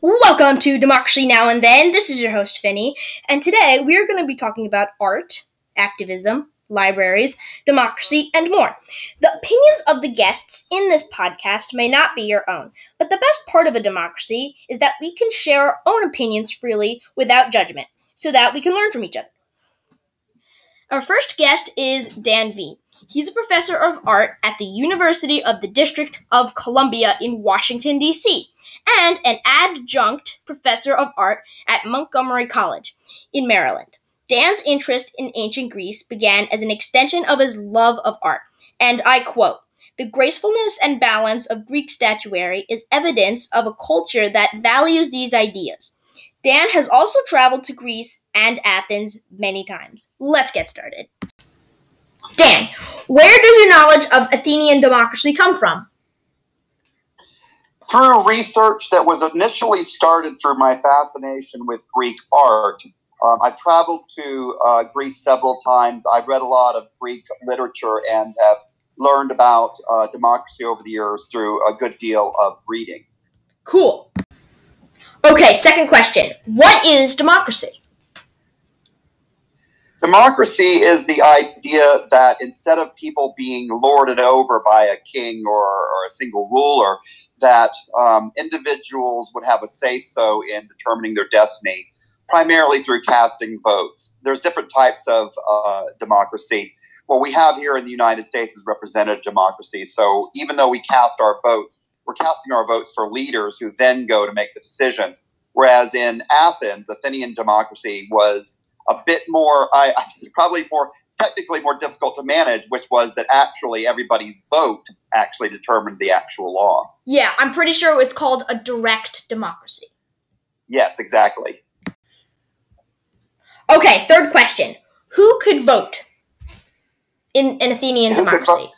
Welcome to Democracy Now and Then. This is your host, Finney, and today we are going to be talking about art, activism, libraries, democracy, and more. The opinions of the guests in this podcast may not be your own, but the best part of a democracy is that we can share our own opinions freely without judgment, so that we can learn from each other. Our first guest is Dan V. He's a professor of art at the University of the District of Columbia in Washington, D.C and an adjunct professor of art at Montgomery College in Maryland. Dan's interest in ancient Greece began as an extension of his love of art, and I quote, the gracefulness and balance of Greek statuary is evidence of a culture that values these ideas. Dan has also traveled to Greece and Athens many times. Let's get started. Dan, where does your knowledge of Athenian democracy come from? Through research that was initially started through my fascination with Greek art. Um, I've traveled to uh, Greece several times. I've read a lot of Greek literature and have learned about uh, democracy over the years through a good deal of reading. Cool. Okay, second question. What is democracy? Democracy is the idea that instead of people being lorded over by a king or, or a single ruler, that um, individuals would have a say so in determining their destiny, primarily through casting votes. There's different types of uh, democracy. What we have here in the United States is representative democracy. So even though we cast our votes, we're casting our votes for leaders who then go to make the decisions. Whereas in Athens, Athenian democracy was a bit more, I, I think probably more technically more difficult to manage, which was that actually everybody's vote actually determined the actual law. Yeah, I'm pretty sure it was called a direct democracy. Yes, exactly. Okay, third question. Who could vote in an Athenian democracy?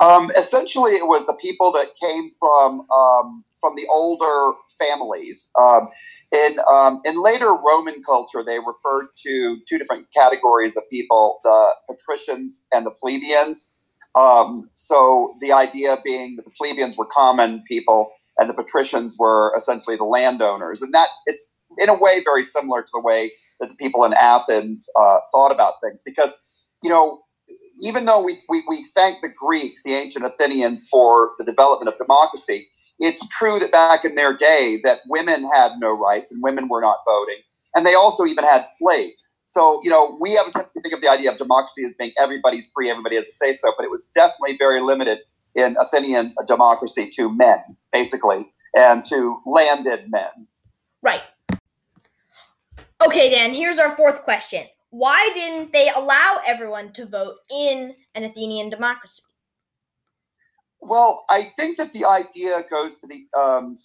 Um, essentially, it was the people that came from um, from the older families. Um, in um, in later Roman culture, they referred to two different categories of people: the patricians and the plebeians. Um, so the idea being that the plebeians were common people, and the patricians were essentially the landowners, and that's it's in a way very similar to the way that the people in Athens uh, thought about things, because you know even though we, we, we thank the Greeks, the ancient Athenians, for the development of democracy, it's true that back in their day that women had no rights and women were not voting. And they also even had slaves. So, you know, we have a tendency to think of the idea of democracy as being everybody's free, everybody has a say so, but it was definitely very limited in Athenian democracy to men, basically, and to landed men. Right. Okay, Dan, here's our fourth question why didn't they allow everyone to vote in an Athenian democracy? Well, I think that the idea goes to the um,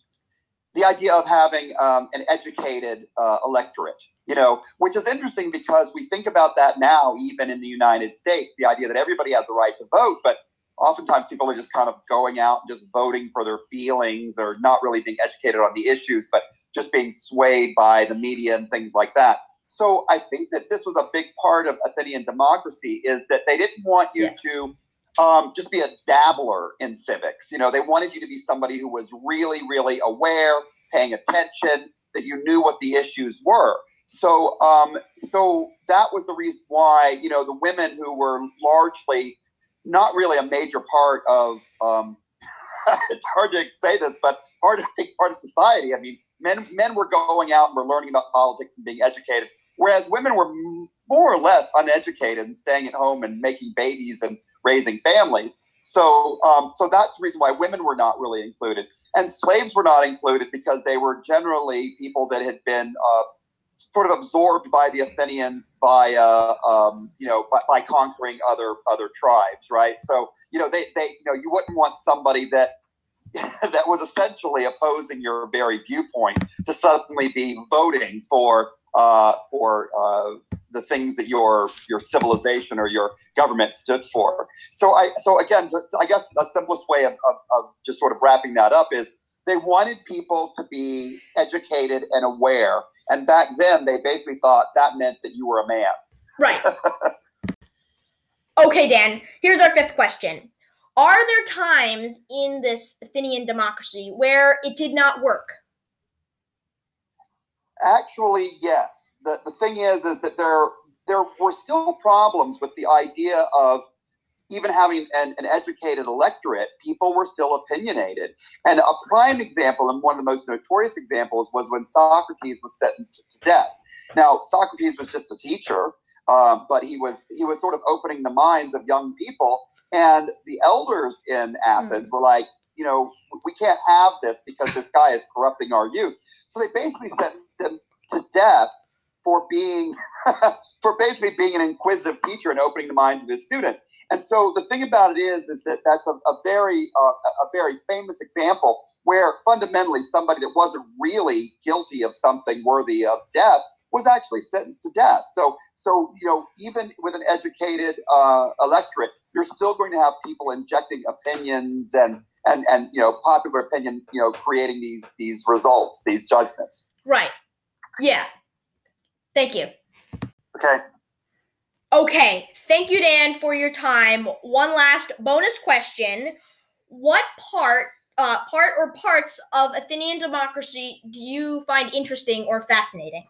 the idea of having um, an educated uh, electorate. You know, which is interesting because we think about that now, even in the United States, the idea that everybody has a right to vote, but oftentimes people are just kind of going out and just voting for their feelings or not really being educated on the issues, but just being swayed by the media and things like that. So I think that this was a big part of Athenian democracy is that they didn't want you yeah. to um, just be a dabbler in civics. You know, they wanted you to be somebody who was really, really aware, paying attention, that you knew what the issues were. So, um, so that was the reason why you know the women who were largely not really a major part of. Um, it's hard to say this, but part of big part of society. I mean, men men were going out and were learning about politics and being educated, whereas women were more or less uneducated and staying at home and making babies and raising families. So, um, so that's the reason why women were not really included, and slaves were not included because they were generally people that had been uh, sort of absorbed by the Athenians by uh, um, you know by, by, conquering other other tribes, right? So, you know, they they you know you wouldn't want somebody that that was essentially opposing your very viewpoint to suddenly be voting for uh, for uh, the things that your your civilization or your government stood for. So I so again, I guess the simplest way of, of, of just sort of wrapping that up is they wanted people to be educated and aware. And back then, they basically thought that meant that you were a man. Right. okay, Dan. Here's our fifth question. Are there times in this Athenian democracy where it did not work? Actually, yes. The, the thing is, is that there there were still problems with the idea of even having an, an, educated electorate, people were still opinionated. And a prime example, and one of the most notorious examples, was when Socrates was sentenced to death. Now, Socrates was just a teacher, um, but he was he was sort of opening the minds of young people. And the elders in Athens mm-hmm. were like, you know, we can't have this because this guy is corrupting our youth. So they basically sentenced him to death for being for basically being an inquisitive teacher and opening the minds of his students. And so the thing about it is, is that that's a, a very uh, a very famous example where fundamentally somebody that wasn't really guilty of something worthy of death was actually sentenced to death. So so you know even with an educated uh, electorate, you're still going to have people injecting opinions and and and you know popular opinion, you know, creating these these results, these judgments. Right. Yeah. Thank you. Okay. Okay, thank you, Dan, for your time. One last bonus question: What part, uh, part or parts of Athenian democracy do you find interesting or fascinating?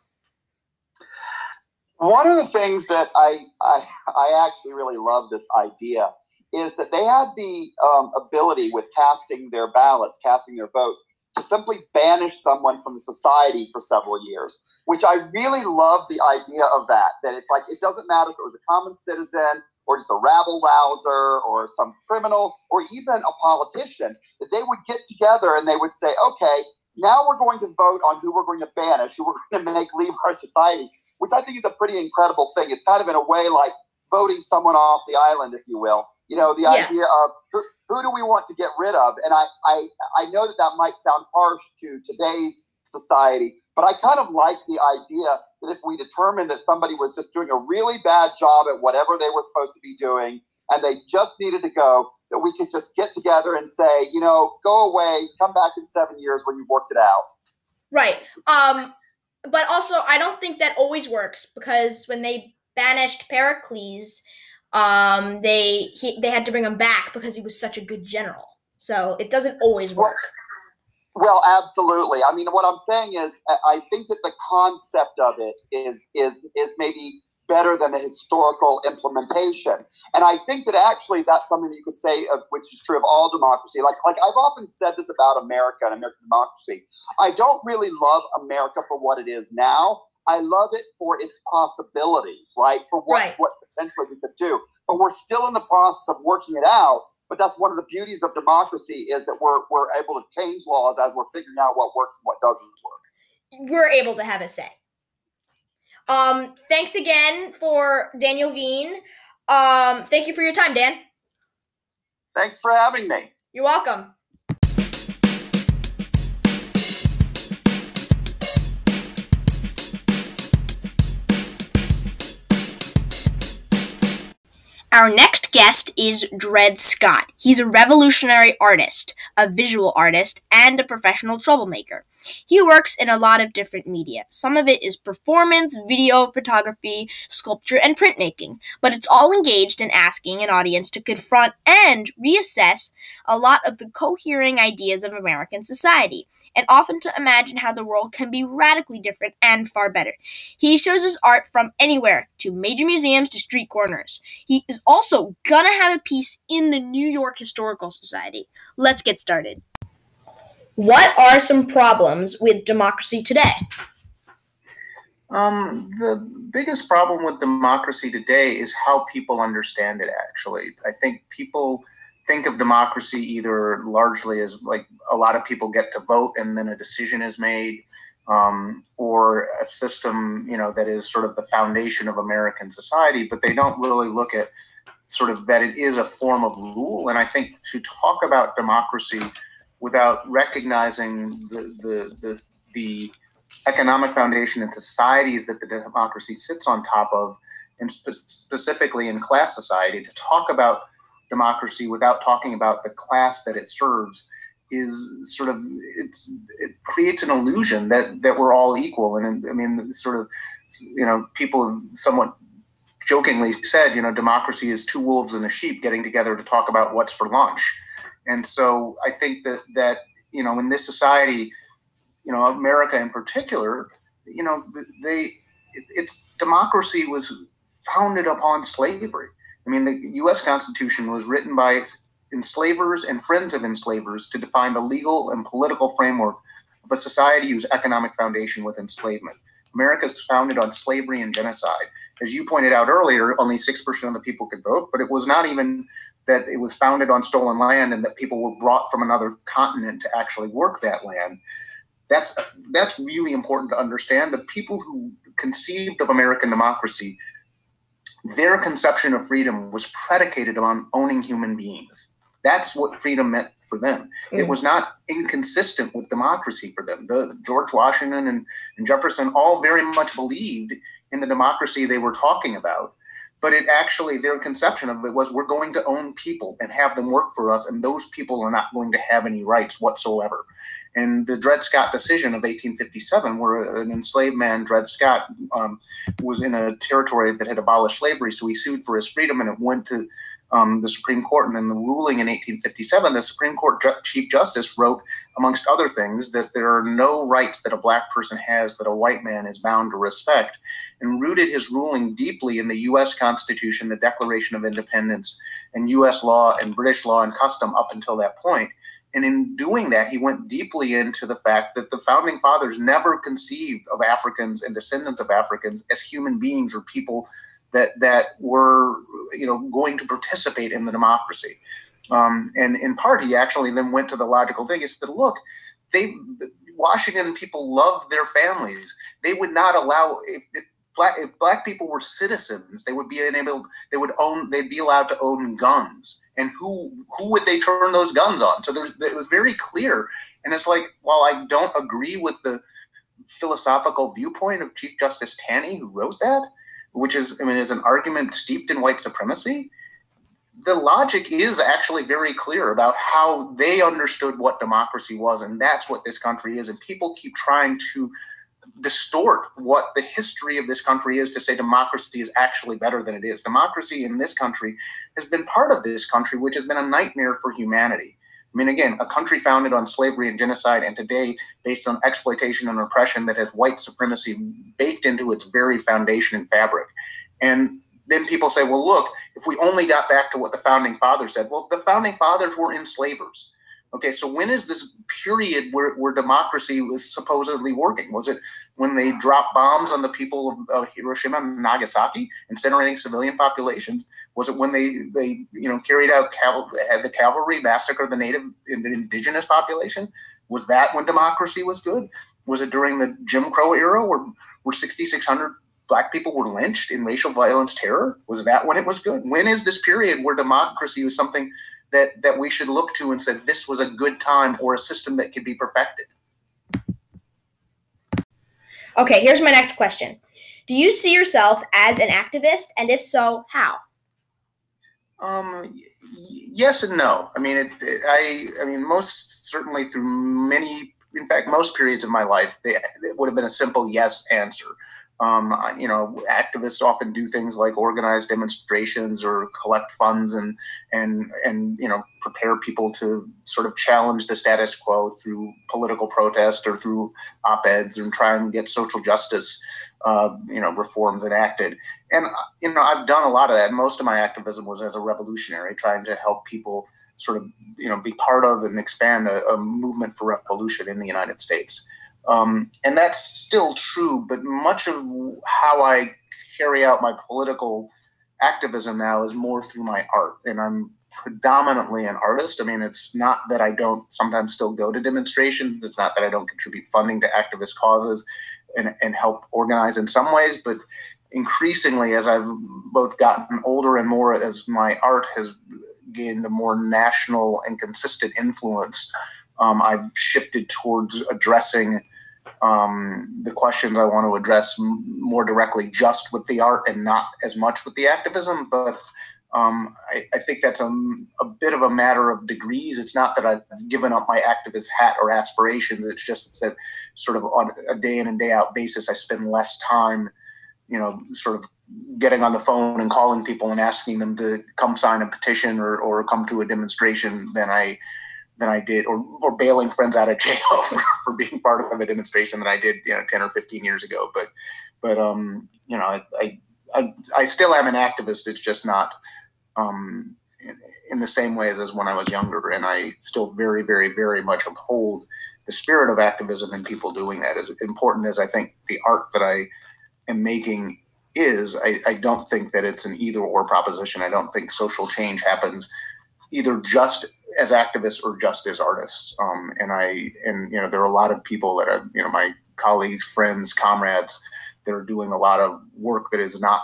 One of the things that I I, I actually really love this idea is that they had the um, ability with casting their ballots, casting their votes, to simply banish someone from society for several years, which I really love the idea of that. That it's like it doesn't matter if it was a common citizen or just a rabble rouser or some criminal or even a politician, that they would get together and they would say, okay, now we're going to vote on who we're going to banish, who we're going to make leave our society, which I think is a pretty incredible thing. It's kind of in a way like voting someone off the island, if you will. You know, the yeah. idea of who, who do we want to get rid of? And I, I, I know that that might sound harsh to today's society, but I kind of like the idea that if we determined that somebody was just doing a really bad job at whatever they were supposed to be doing and they just needed to go, that we could just get together and say, you know, go away, come back in seven years when you've worked it out. Right. Um, but also, I don't think that always works because when they banished Pericles, um, they he, they had to bring him back because he was such a good general. So it doesn't always work. Well, absolutely. I mean, what I'm saying is, I think that the concept of it is is is maybe better than the historical implementation. And I think that actually that's something that you could say, of, which is true of all democracy. Like, like I've often said this about America and American democracy. I don't really love America for what it is now. I love it for its possibility, right? For what, right. what potentially we could do. But we're still in the process of working it out. But that's one of the beauties of democracy is that we're, we're able to change laws as we're figuring out what works and what doesn't work. We're able to have a say. Um, thanks again for Daniel Veen. Um, thank you for your time, Dan. Thanks for having me. You're welcome. Our next guest is Dred Scott. He's a revolutionary artist, a visual artist, and a professional troublemaker. He works in a lot of different media. Some of it is performance, video, photography, sculpture, and printmaking, but it's all engaged in asking an audience to confront and reassess a lot of the cohering ideas of American society, and often to imagine how the world can be radically different and far better. He shows his art from anywhere, to major museums to street corners. He is also gonna have a piece in the New York Historical Society. Let's get started. What are some problems with democracy today? Um, the biggest problem with democracy today is how people understand it, actually. I think people think of democracy either largely as like a lot of people get to vote and then a decision is made, um, or a system, you know, that is sort of the foundation of American society, but they don't really look at sort of that it is a form of rule. And I think to talk about democracy without recognizing the, the, the, the economic foundation and societies that the democracy sits on top of, and spe- specifically in class society, to talk about democracy without talking about the class that it serves is sort of it's it creates an illusion that that we're all equal and i mean sort of you know people have somewhat jokingly said you know democracy is two wolves and a sheep getting together to talk about what's for lunch and so I think that that you know in this society, you know America in particular, you know, they it's democracy was founded upon slavery. I mean, the U.S. Constitution was written by enslavers and friends of enslavers to define the legal and political framework of a society whose economic foundation was enslavement. America is founded on slavery and genocide. As you pointed out earlier, only 6% of the people could vote, but it was not even that it was founded on stolen land and that people were brought from another continent to actually work that land. That's that's really important to understand. The people who conceived of American democracy, their conception of freedom was predicated on owning human beings. That's what freedom meant for them. Mm. It was not inconsistent with democracy for them. The George Washington and, and Jefferson all very much believed in the democracy they were talking about. But it actually, their conception of it was we're going to own people and have them work for us, and those people are not going to have any rights whatsoever. And the Dred Scott decision of 1857, where an enslaved man, Dred Scott, um, was in a territory that had abolished slavery, so he sued for his freedom, and it went to um, the Supreme Court. And in the ruling in 1857, the Supreme Court Ju- Chief Justice wrote, amongst other things, that there are no rights that a black person has that a white man is bound to respect, and rooted his ruling deeply in the U.S. Constitution, the Declaration of Independence, and U.S. law and British law and custom up until that point. And in doing that, he went deeply into the fact that the founding fathers never conceived of Africans and descendants of Africans as human beings or people that that were you know going to participate in the democracy. Um, and in part, he actually then went to the logical thing. He said, "Look, they Washington people love their families. They would not allow if, if black if black people were citizens, they would be enabled. They would own. They'd be allowed to own guns." And who who would they turn those guns on? So it was very clear, and it's like while I don't agree with the philosophical viewpoint of Chief Justice Taney who wrote that, which is I mean is an argument steeped in white supremacy. The logic is actually very clear about how they understood what democracy was, and that's what this country is. And people keep trying to distort what the history of this country is to say democracy is actually better than it is. Democracy in this country has been part of this country, which has been a nightmare for humanity. I mean, again, a country founded on slavery and genocide, and today based on exploitation and oppression that has white supremacy baked into its very foundation and fabric. And then people say, well, look, if we only got back to what the founding fathers said, well, the founding fathers were enslavers. Okay, so when is this period where, where democracy was supposedly working? Was it when they dropped bombs on the people of uh, Hiroshima and Nagasaki, incinerating civilian populations? Was it when they, they you know carried out had the cavalry massacre the native the indigenous population? Was that when democracy was good? Was it during the Jim Crow era where where 6,600 black people were lynched in racial violence terror? Was that when it was good? When is this period where democracy was something that that we should look to and said this was a good time or a system that could be perfected. Okay, here's my next question. Do you see yourself as an activist, and if so, how? Um, yes and no. I mean, it, it, I, I mean, most certainly through many, in fact, most periods of my life, they, it would have been a simple yes answer. Um, you know, activists often do things like organize demonstrations or collect funds and and and you know prepare people to sort of challenge the status quo through political protest or through op-eds and try and get social justice, uh, you know, reforms enacted. And you know, I've done a lot of that. Most of my activism was as a revolutionary, trying to help people sort of you know be part of and expand a, a movement for revolution in the United States. Um, and that's still true, but much of how I carry out my political activism now is more through my art. And I'm predominantly an artist. I mean, it's not that I don't sometimes still go to demonstrations, it's not that I don't contribute funding to activist causes and, and help organize in some ways, but increasingly as I've both gotten older and more as my art has gained a more national and consistent influence, um, I've shifted towards addressing um, the questions I want to address more directly just with the art and not as much with the activism. But um, I, I, think that's a, a, bit of a matter of degrees. It's not that I've given up my activist hat or aspirations. It's just that sort of on a day in and day out basis, I spend less time, you know, sort of getting on the phone and calling people and asking them to come sign a petition or, or come to a demonstration than I than I did, or, or bailing friends out of jail for, for being part of a demonstration than I did, you know, 10 or 15 years ago. But, but, um, you know, I, I, I still am an activist. It's just not, um, in, in the same ways as when I was younger. And I still very, very, very much uphold the spirit of activism and people doing that. As important as I think the art that I am making is, I, I don't think that it's an either or proposition. I don't think social change happens either just as activists or just as artists. Um, and I, and you know, there are a lot of people that are, you know, my colleagues, friends, comrades that are doing a lot of work that is not,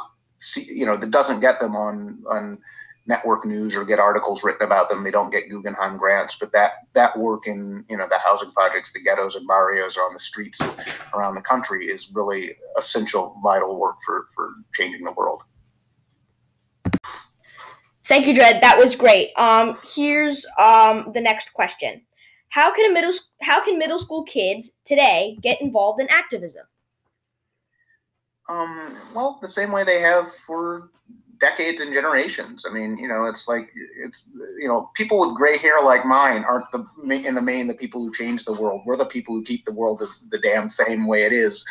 you know, that doesn't get them on on network news or get articles written about them. They don't get Guggenheim grants, but that that work in you know the housing projects, the ghettos and barrios, or on the streets around the country is really essential, vital work for for changing the world. Thank you, Dred. That was great. Um, here's um, the next question: How can a middle how can middle school kids today get involved in activism? Um, well, the same way they have for decades and generations. I mean, you know, it's like it's you know, people with gray hair like mine aren't the in the main the people who change the world. We're the people who keep the world the, the damn same way it is.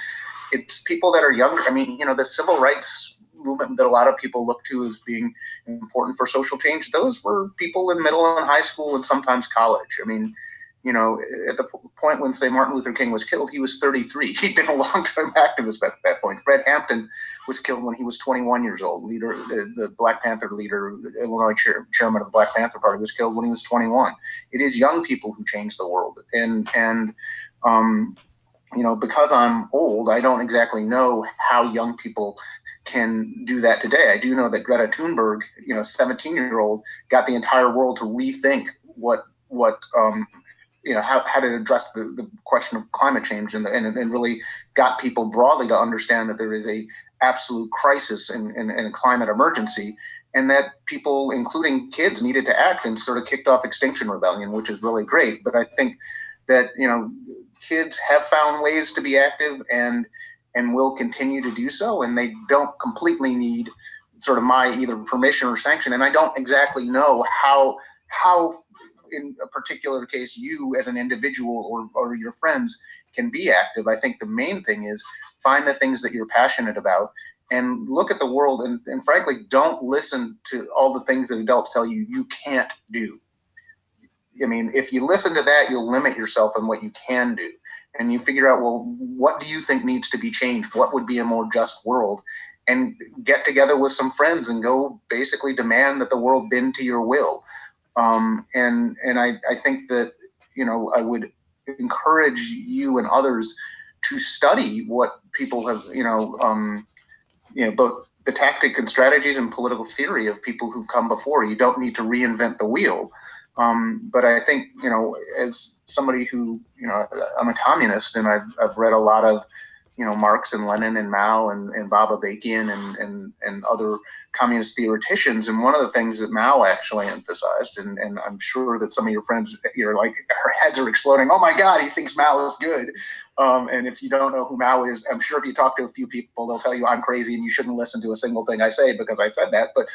It's people that are younger. I mean, you know, the civil rights movement that a lot of people look to as being important for social change, those were people in middle and high school and sometimes college. I mean, you know, at the point when, say, Martin Luther King was killed, he was 33. He'd been a long-time activist at that point. Fred Hampton was killed when he was 21 years old. Leader, the, the Black Panther leader, Illinois chair, chairman of the Black Panther Party, was killed when he was 21. It is young people who change the world, and and um, you know, because I'm old, I don't exactly know how young people can do that today. I do know that Greta Thunberg, you know, 17 year old, got the entire world to rethink what what um, you know how, how to address the, the question of climate change and, and, and really got people broadly to understand that there is a absolute crisis and in, climate emergency and that people including kids needed to act and sort of kicked off extinction rebellion which is really great but i think that you know kids have found ways to be active and and will continue to do so and they don't completely need sort of my either permission or sanction. And i don't exactly know how how in a particular case you as an individual or, or your friends can be active. I think the main thing is find the things that you're passionate about and look at the world and, and frankly don't listen to all the things that adults tell you you can't do. I mean if you listen to that you'll limit yourself in what you can do and you figure out well what do you think needs to be changed what would be a more just world and get together with some friends and go basically demand that the world bend to your will um, and and I, I think that you know I would encourage you and others to study what people have you know um, you know both the tactic and strategies and political theory of people who've come before. You don't need to reinvent the wheel. Um, but I think you know as somebody who you know I'm a communist and I've, I've read a lot of you know Marx and Lenin and Mao and, and Bob Avakian and, and and other communist theoreticians. And one of the things that Mao actually emphasized, and, and I'm sure that some of your friends, you're like, her heads are exploding. Oh my God, he thinks Mao is good. Um, and if you don't know who Mao is, I'm sure if you talk to a few people, they'll tell you I'm crazy and you shouldn't listen to a single thing I say because I said that. But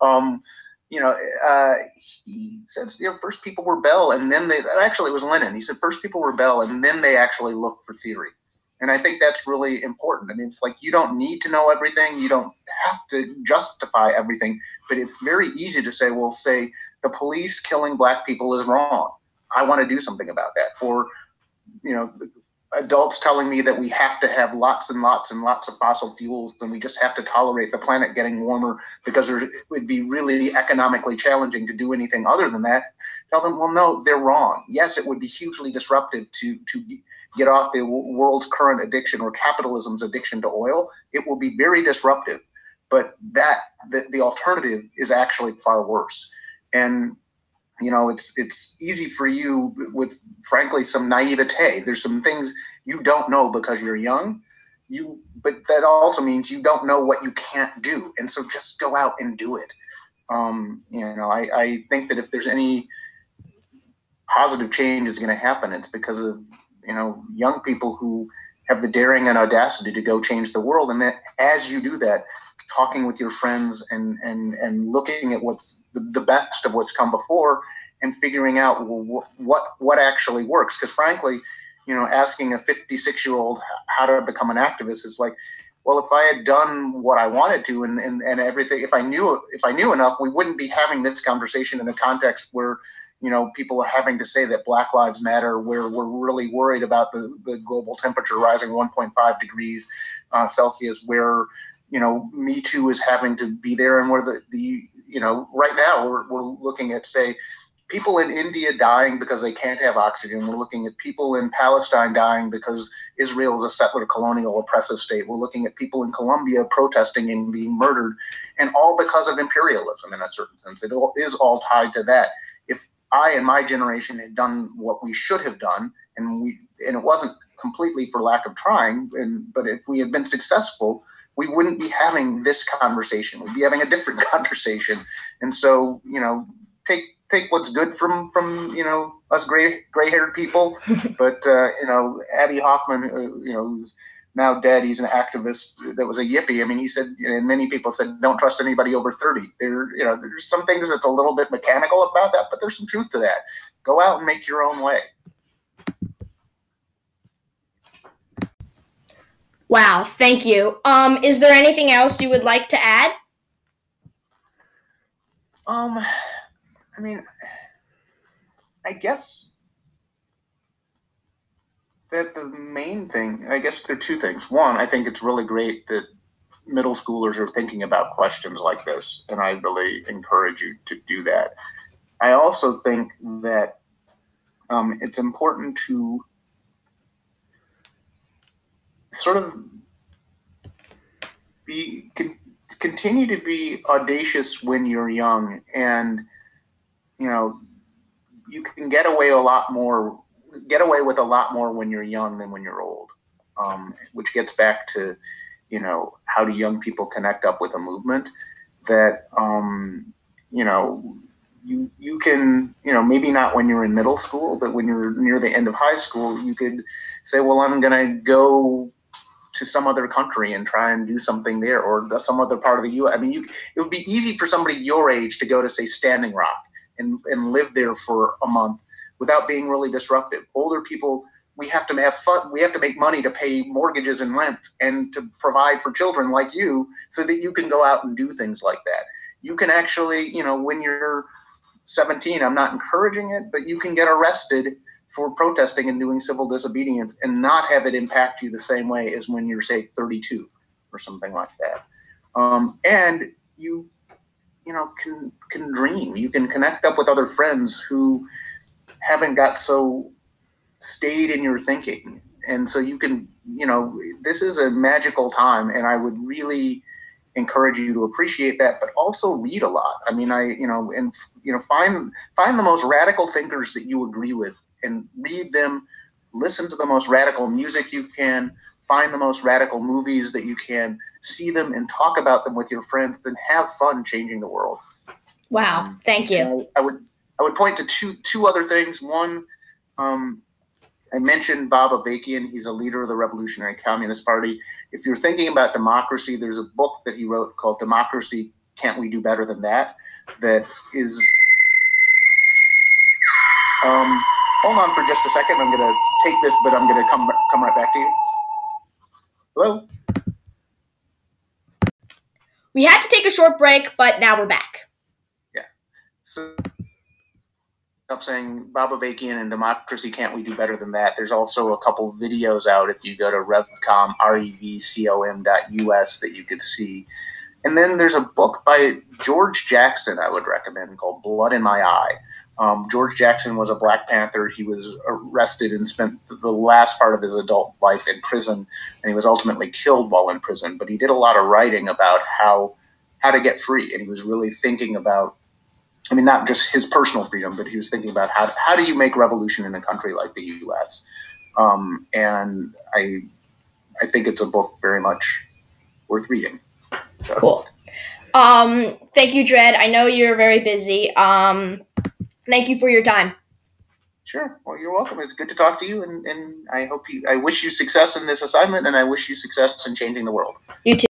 um, you know, uh, he said, you know, first people rebel, and then they actually it was Lenin. He said first people rebel, and then they actually look for theory. And I think that's really important. I mean, it's like you don't need to know everything, you don't have to justify everything, but it's very easy to say, well, say the police killing black people is wrong. I want to do something about that. Or, you know, adults telling me that we have to have lots and lots and lots of fossil fuels and we just have to tolerate the planet getting warmer because it would be really economically challenging to do anything other than that tell them well no they're wrong yes it would be hugely disruptive to to get off the world's current addiction or capitalism's addiction to oil, it will be very disruptive. But that the, the alternative is actually far worse. And you know, it's it's easy for you with frankly some naivete. There's some things you don't know because you're young. You but that also means you don't know what you can't do. And so just go out and do it. Um, you know, I, I think that if there's any positive change is going to happen, it's because of you know, young people who have the daring and audacity to go change the world. And that as you do that, talking with your friends and and and looking at what's the, the best of what's come before and figuring out what what actually works. Because frankly, you know, asking a 56 year old how to become an activist is like, well, if I had done what I wanted to and, and, and everything, if I knew if I knew enough, we wouldn't be having this conversation in a context where you know people are having to say that Black Lives Matter, where we're really worried about the, the global temperature rising 1.5 degrees uh, Celsius, where you know Me Too is having to be there, and where the the you know right now we're, we're looking at say people in India dying because they can't have oxygen. We're looking at people in Palestine dying because Israel is a settler colonial oppressive state. We're looking at people in Colombia protesting and being murdered, and all because of imperialism in a certain sense. It all, is all tied to that. If I and my generation had done what we should have done, and we and it wasn't completely for lack of trying, and but if we had been successful, we wouldn't be having this conversation. We'd be having a different conversation. And so, you know, take take what's good from from you know us gray gray haired people, but uh, you know Abbie Hoffman, uh, you know who's now dead. He's an activist that was a yippie. I mean, he said, and many people said, don't trust anybody over thirty. There, you know, there's some things that's a little bit mechanical about that, but there's some truth to that. Go out and make your own way. Wow, thank you. Um, is there anything else you would like to add? Um, mean, I guess that the main thing, I guess there are two things. One, I think it's really great that middle schoolers are thinking about questions like this, and I really encourage you to do that. I also think that um, it's important to sort of be con- continue to be audacious when you're young and you know, you can get away a lot more, get away with a lot more when you're young than when you're old. Um, which gets back to, you know, how do young people connect up with a movement that, um, you know, you you can you know maybe not when you're in middle school but when you're near the end of high school you could say well i'm going to go to some other country and try and do something there or some other part of the us i mean you it would be easy for somebody your age to go to say standing rock and, and live there for a month without being really disruptive. Older people, we have to have fun. We have to make money to pay mortgages and rent and to provide for children like you so that you can go out and do things like that. You can actually, you know, when you're 17, I'm not encouraging it, but you can get arrested for protesting and doing civil disobedience and not have it impact you the same way as when you're, say, 32 or something like that. Um, and you you know can can dream. You can connect up with other friends who haven't got so staid in your thinking. And so you can you know this is a magical time and i would really encourage you to appreciate that but also read a lot. I mean i you know and you know find find the most radical thinkers that you agree with and read them. Listen to the most radical music you can find the most radical movies that you can see them and talk about them with your friends, then have fun changing the world. Wow, um, thank you. I, I, would I would point to two two other things. One, um, I mentioned Bob Avakian. He's a leader of the Revolutionary Communist Party. If you're thinking about democracy, there's a book that he wrote called "Democracy: Can't We Do Better Than That?" That is. Um, hold on for just a second. I'm going to take this, but I'm going to come come right back to you. Hello. We had to take a short break, but now we're back. Yeah. So up saying Bob Avakian and Democracy Can't We Do Better Than That. There's also a couple videos out if you go to revcom, R-E-V-C-O-M dot U-S that you could see. And then there's a book by George Jackson I would recommend called Blood in My Eye. Um, George Jackson was a Black Panther. He was arrested and spent the last part of his adult life in prison, and he was ultimately killed while in prison. But he did a lot of writing about how how to get free, and he was really thinking about. I mean, not just his personal freedom, but he was thinking about how how do you make revolution in a country like the U.S. Um, and I I think it's a book very much worth reading. So. Cool. Um, thank you, Dred. I know you're very busy. Um, Thank you for your time. Sure. Well, you're welcome. It's good to talk to you, and, and I hope you. I wish you success in this assignment, and I wish you success in changing the world. You too.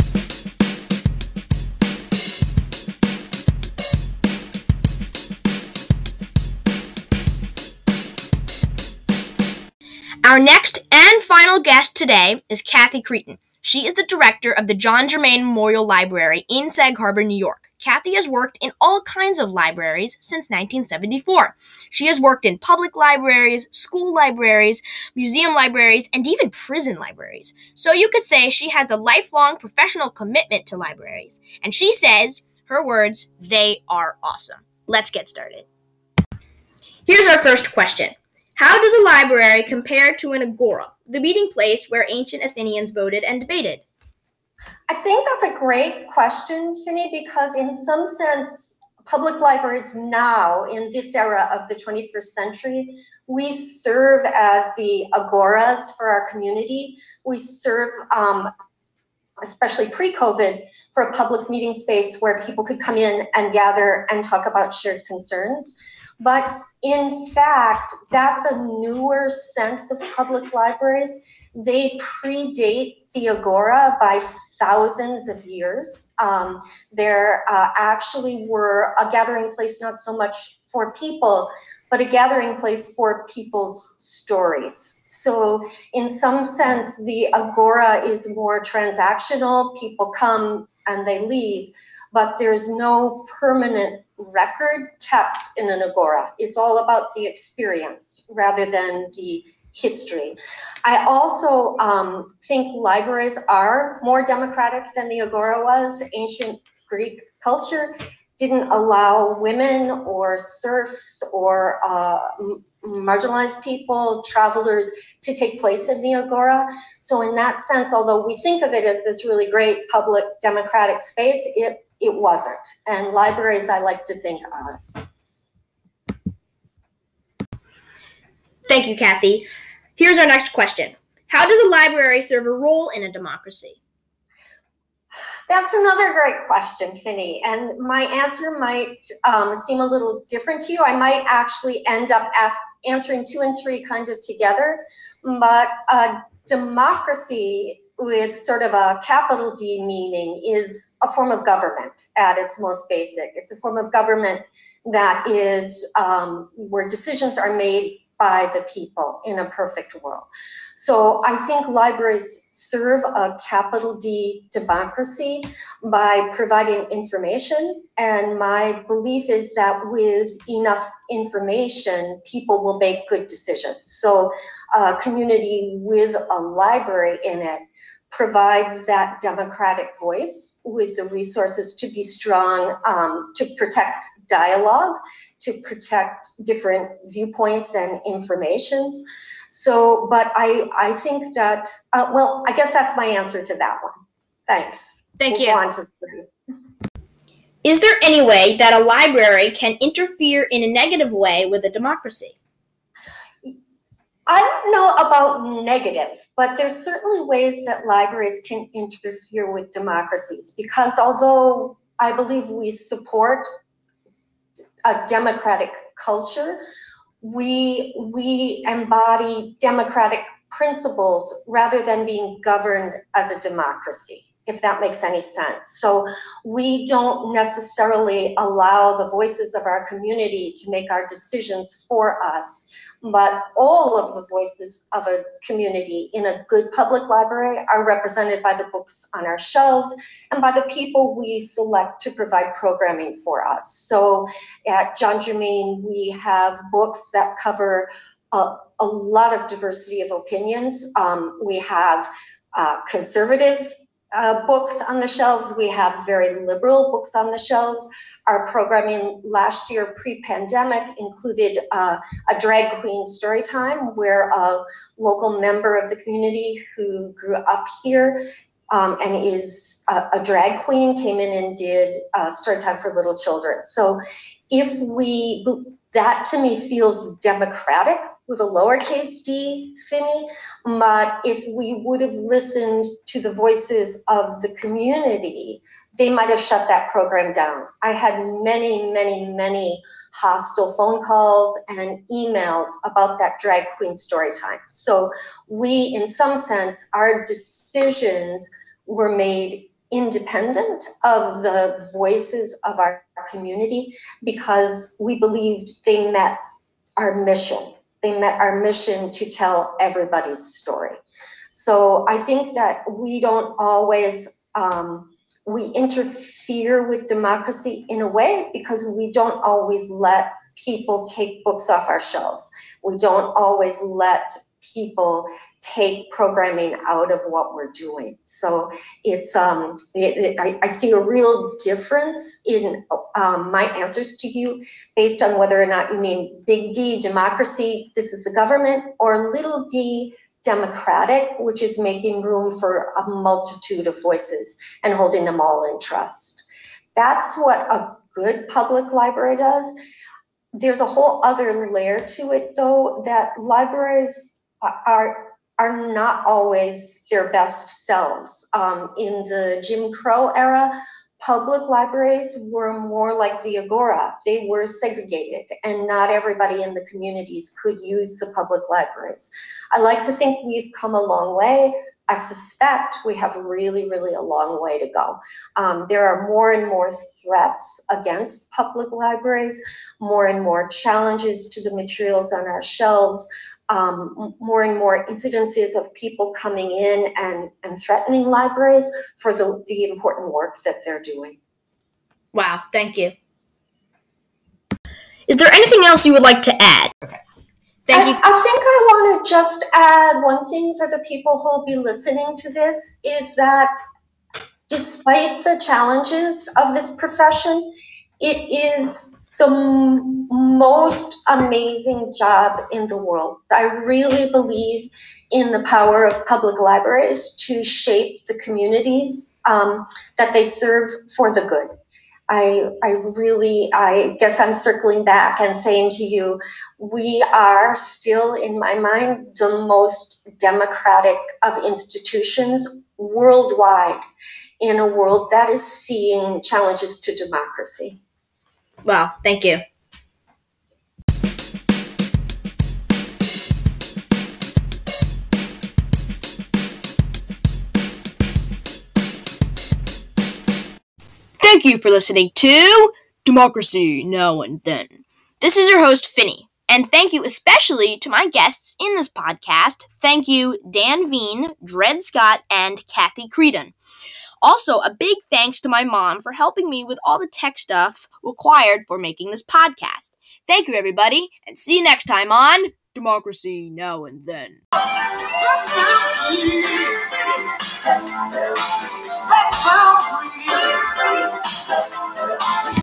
Our next and final guest today is Kathy Creighton. She is the director of the John Jermain Memorial Library in Sag Harbor, New York. Kathy has worked in all kinds of libraries since 1974. She has worked in public libraries, school libraries, museum libraries, and even prison libraries. So you could say she has a lifelong professional commitment to libraries. And she says, her words, they are awesome. Let's get started. Here's our first question. How does a library compare to an agora, the meeting place where ancient Athenians voted and debated? I think that's a great question, Finney, because in some sense, public libraries now, in this era of the 21st century, we serve as the agoras for our community. We serve, um, especially pre COVID, for a public meeting space where people could come in and gather and talk about shared concerns. But in fact, that's a newer sense of public libraries. They predate the Agora by thousands of years. Um, there uh, actually were a gathering place not so much for people, but a gathering place for people's stories. So, in some sense, the Agora is more transactional. People come and they leave, but there's no permanent record kept in an agora. It's all about the experience rather than the history. I also um, think libraries are more democratic than the agora was. Ancient Greek culture didn't allow women or serfs or uh, marginalized people, travelers to take place in the agora. So in that sense, although we think of it as this really great public democratic space, it it wasn't. And libraries, I like to think, are. Thank you, Kathy. Here's our next question How does a library serve a role in a democracy? That's another great question, Finney. And my answer might um, seem a little different to you. I might actually end up ask, answering two and three kind of together. But uh, democracy with sort of a capital D meaning is a form of government at its most basic. It's a form of government that is um, where decisions are made by the people in a perfect world. So I think libraries serve a capital D democracy by providing information. And my belief is that with enough information, people will make good decisions. So a community with a library in it provides that democratic voice with the resources to be strong, um, to protect dialogue, to protect different viewpoints and informations. So, but I, I think that, uh, well, I guess that's my answer to that one. Thanks. Thank we'll you. Is there any way that a library can interfere in a negative way with a democracy? I don't know about negative, but there's certainly ways that libraries can interfere with democracies because although I believe we support a democratic culture, we we embody democratic principles rather than being governed as a democracy if that makes any sense. So we don't necessarily allow the voices of our community to make our decisions for us, but all of the voices of a community in a good public library are represented by the books on our shelves and by the people we select to provide programming for us. So at John Jermain, we have books that cover a, a lot of diversity of opinions. Um, we have uh, conservative uh, books on the shelves. We have very liberal books on the shelves. Our programming last year, pre-pandemic, included uh, a drag queen story time where a local member of the community who grew up here um, and is a, a, drag queen came in and did uh, story time for little children. So if we, that to me feels democratic with a lowercase d, Finney. But if we would have listened to the voices of the community, they might have shut that program down. I had many, many, many hostile phone calls and emails about that drag queen story time. So we, in some sense, our decisions were made independent of the voices of our community because we believed they met our mission they met our mission to tell everybody's story. So I think that we don't always um, we interfere with democracy in a way because we don't always let people take books off our shelves. We don't always let people take programming out of what we're doing. So it's um, it, it, I, I, see a real difference in um, my answers to you based on whether or not you mean big D democracy, this is the government, or little d democratic, which is making room for a multitude of voices and holding them all in trust. That's what a good public library does. There's a whole other layer to it, though, that libraries are are not always their best selves. Um, in the Jim Crow era, public libraries were more like the agora. They were segregated and not everybody in the communities could use the public libraries. I like to think we've come a long way. I suspect we have really, really a long way to go. Um, there are more and more threats against public libraries, more and more challenges to the materials on our shelves, um, more and more incidences of people coming in and, and threatening libraries for the, the important work that they're doing. Wow, thank you. Is there anything else you would like to add? Okay. Thank I, you. I think I want to just add one thing for the people who will be listening to this is that despite the challenges of this profession, it is the most amazing job in the world. I really believe in the power of public libraries to shape the communities um, that they serve for the good. I, I really, I guess I'm circling back and saying to you, we are still, in my mind, the most democratic of institutions worldwide in a world that is seeing challenges to democracy. Wow, thank you. Thank you for listening to Democracy Now and Then. This is your host, Finney. And thank you especially to my guests in this podcast. Thank you, Dan Veen, Dred Scott, and Kathy Creedon. Also, a big thanks to my mom for helping me with all the tech stuff required for making this podcast. Thank you, everybody, and see you next time on Democracy Now and Then.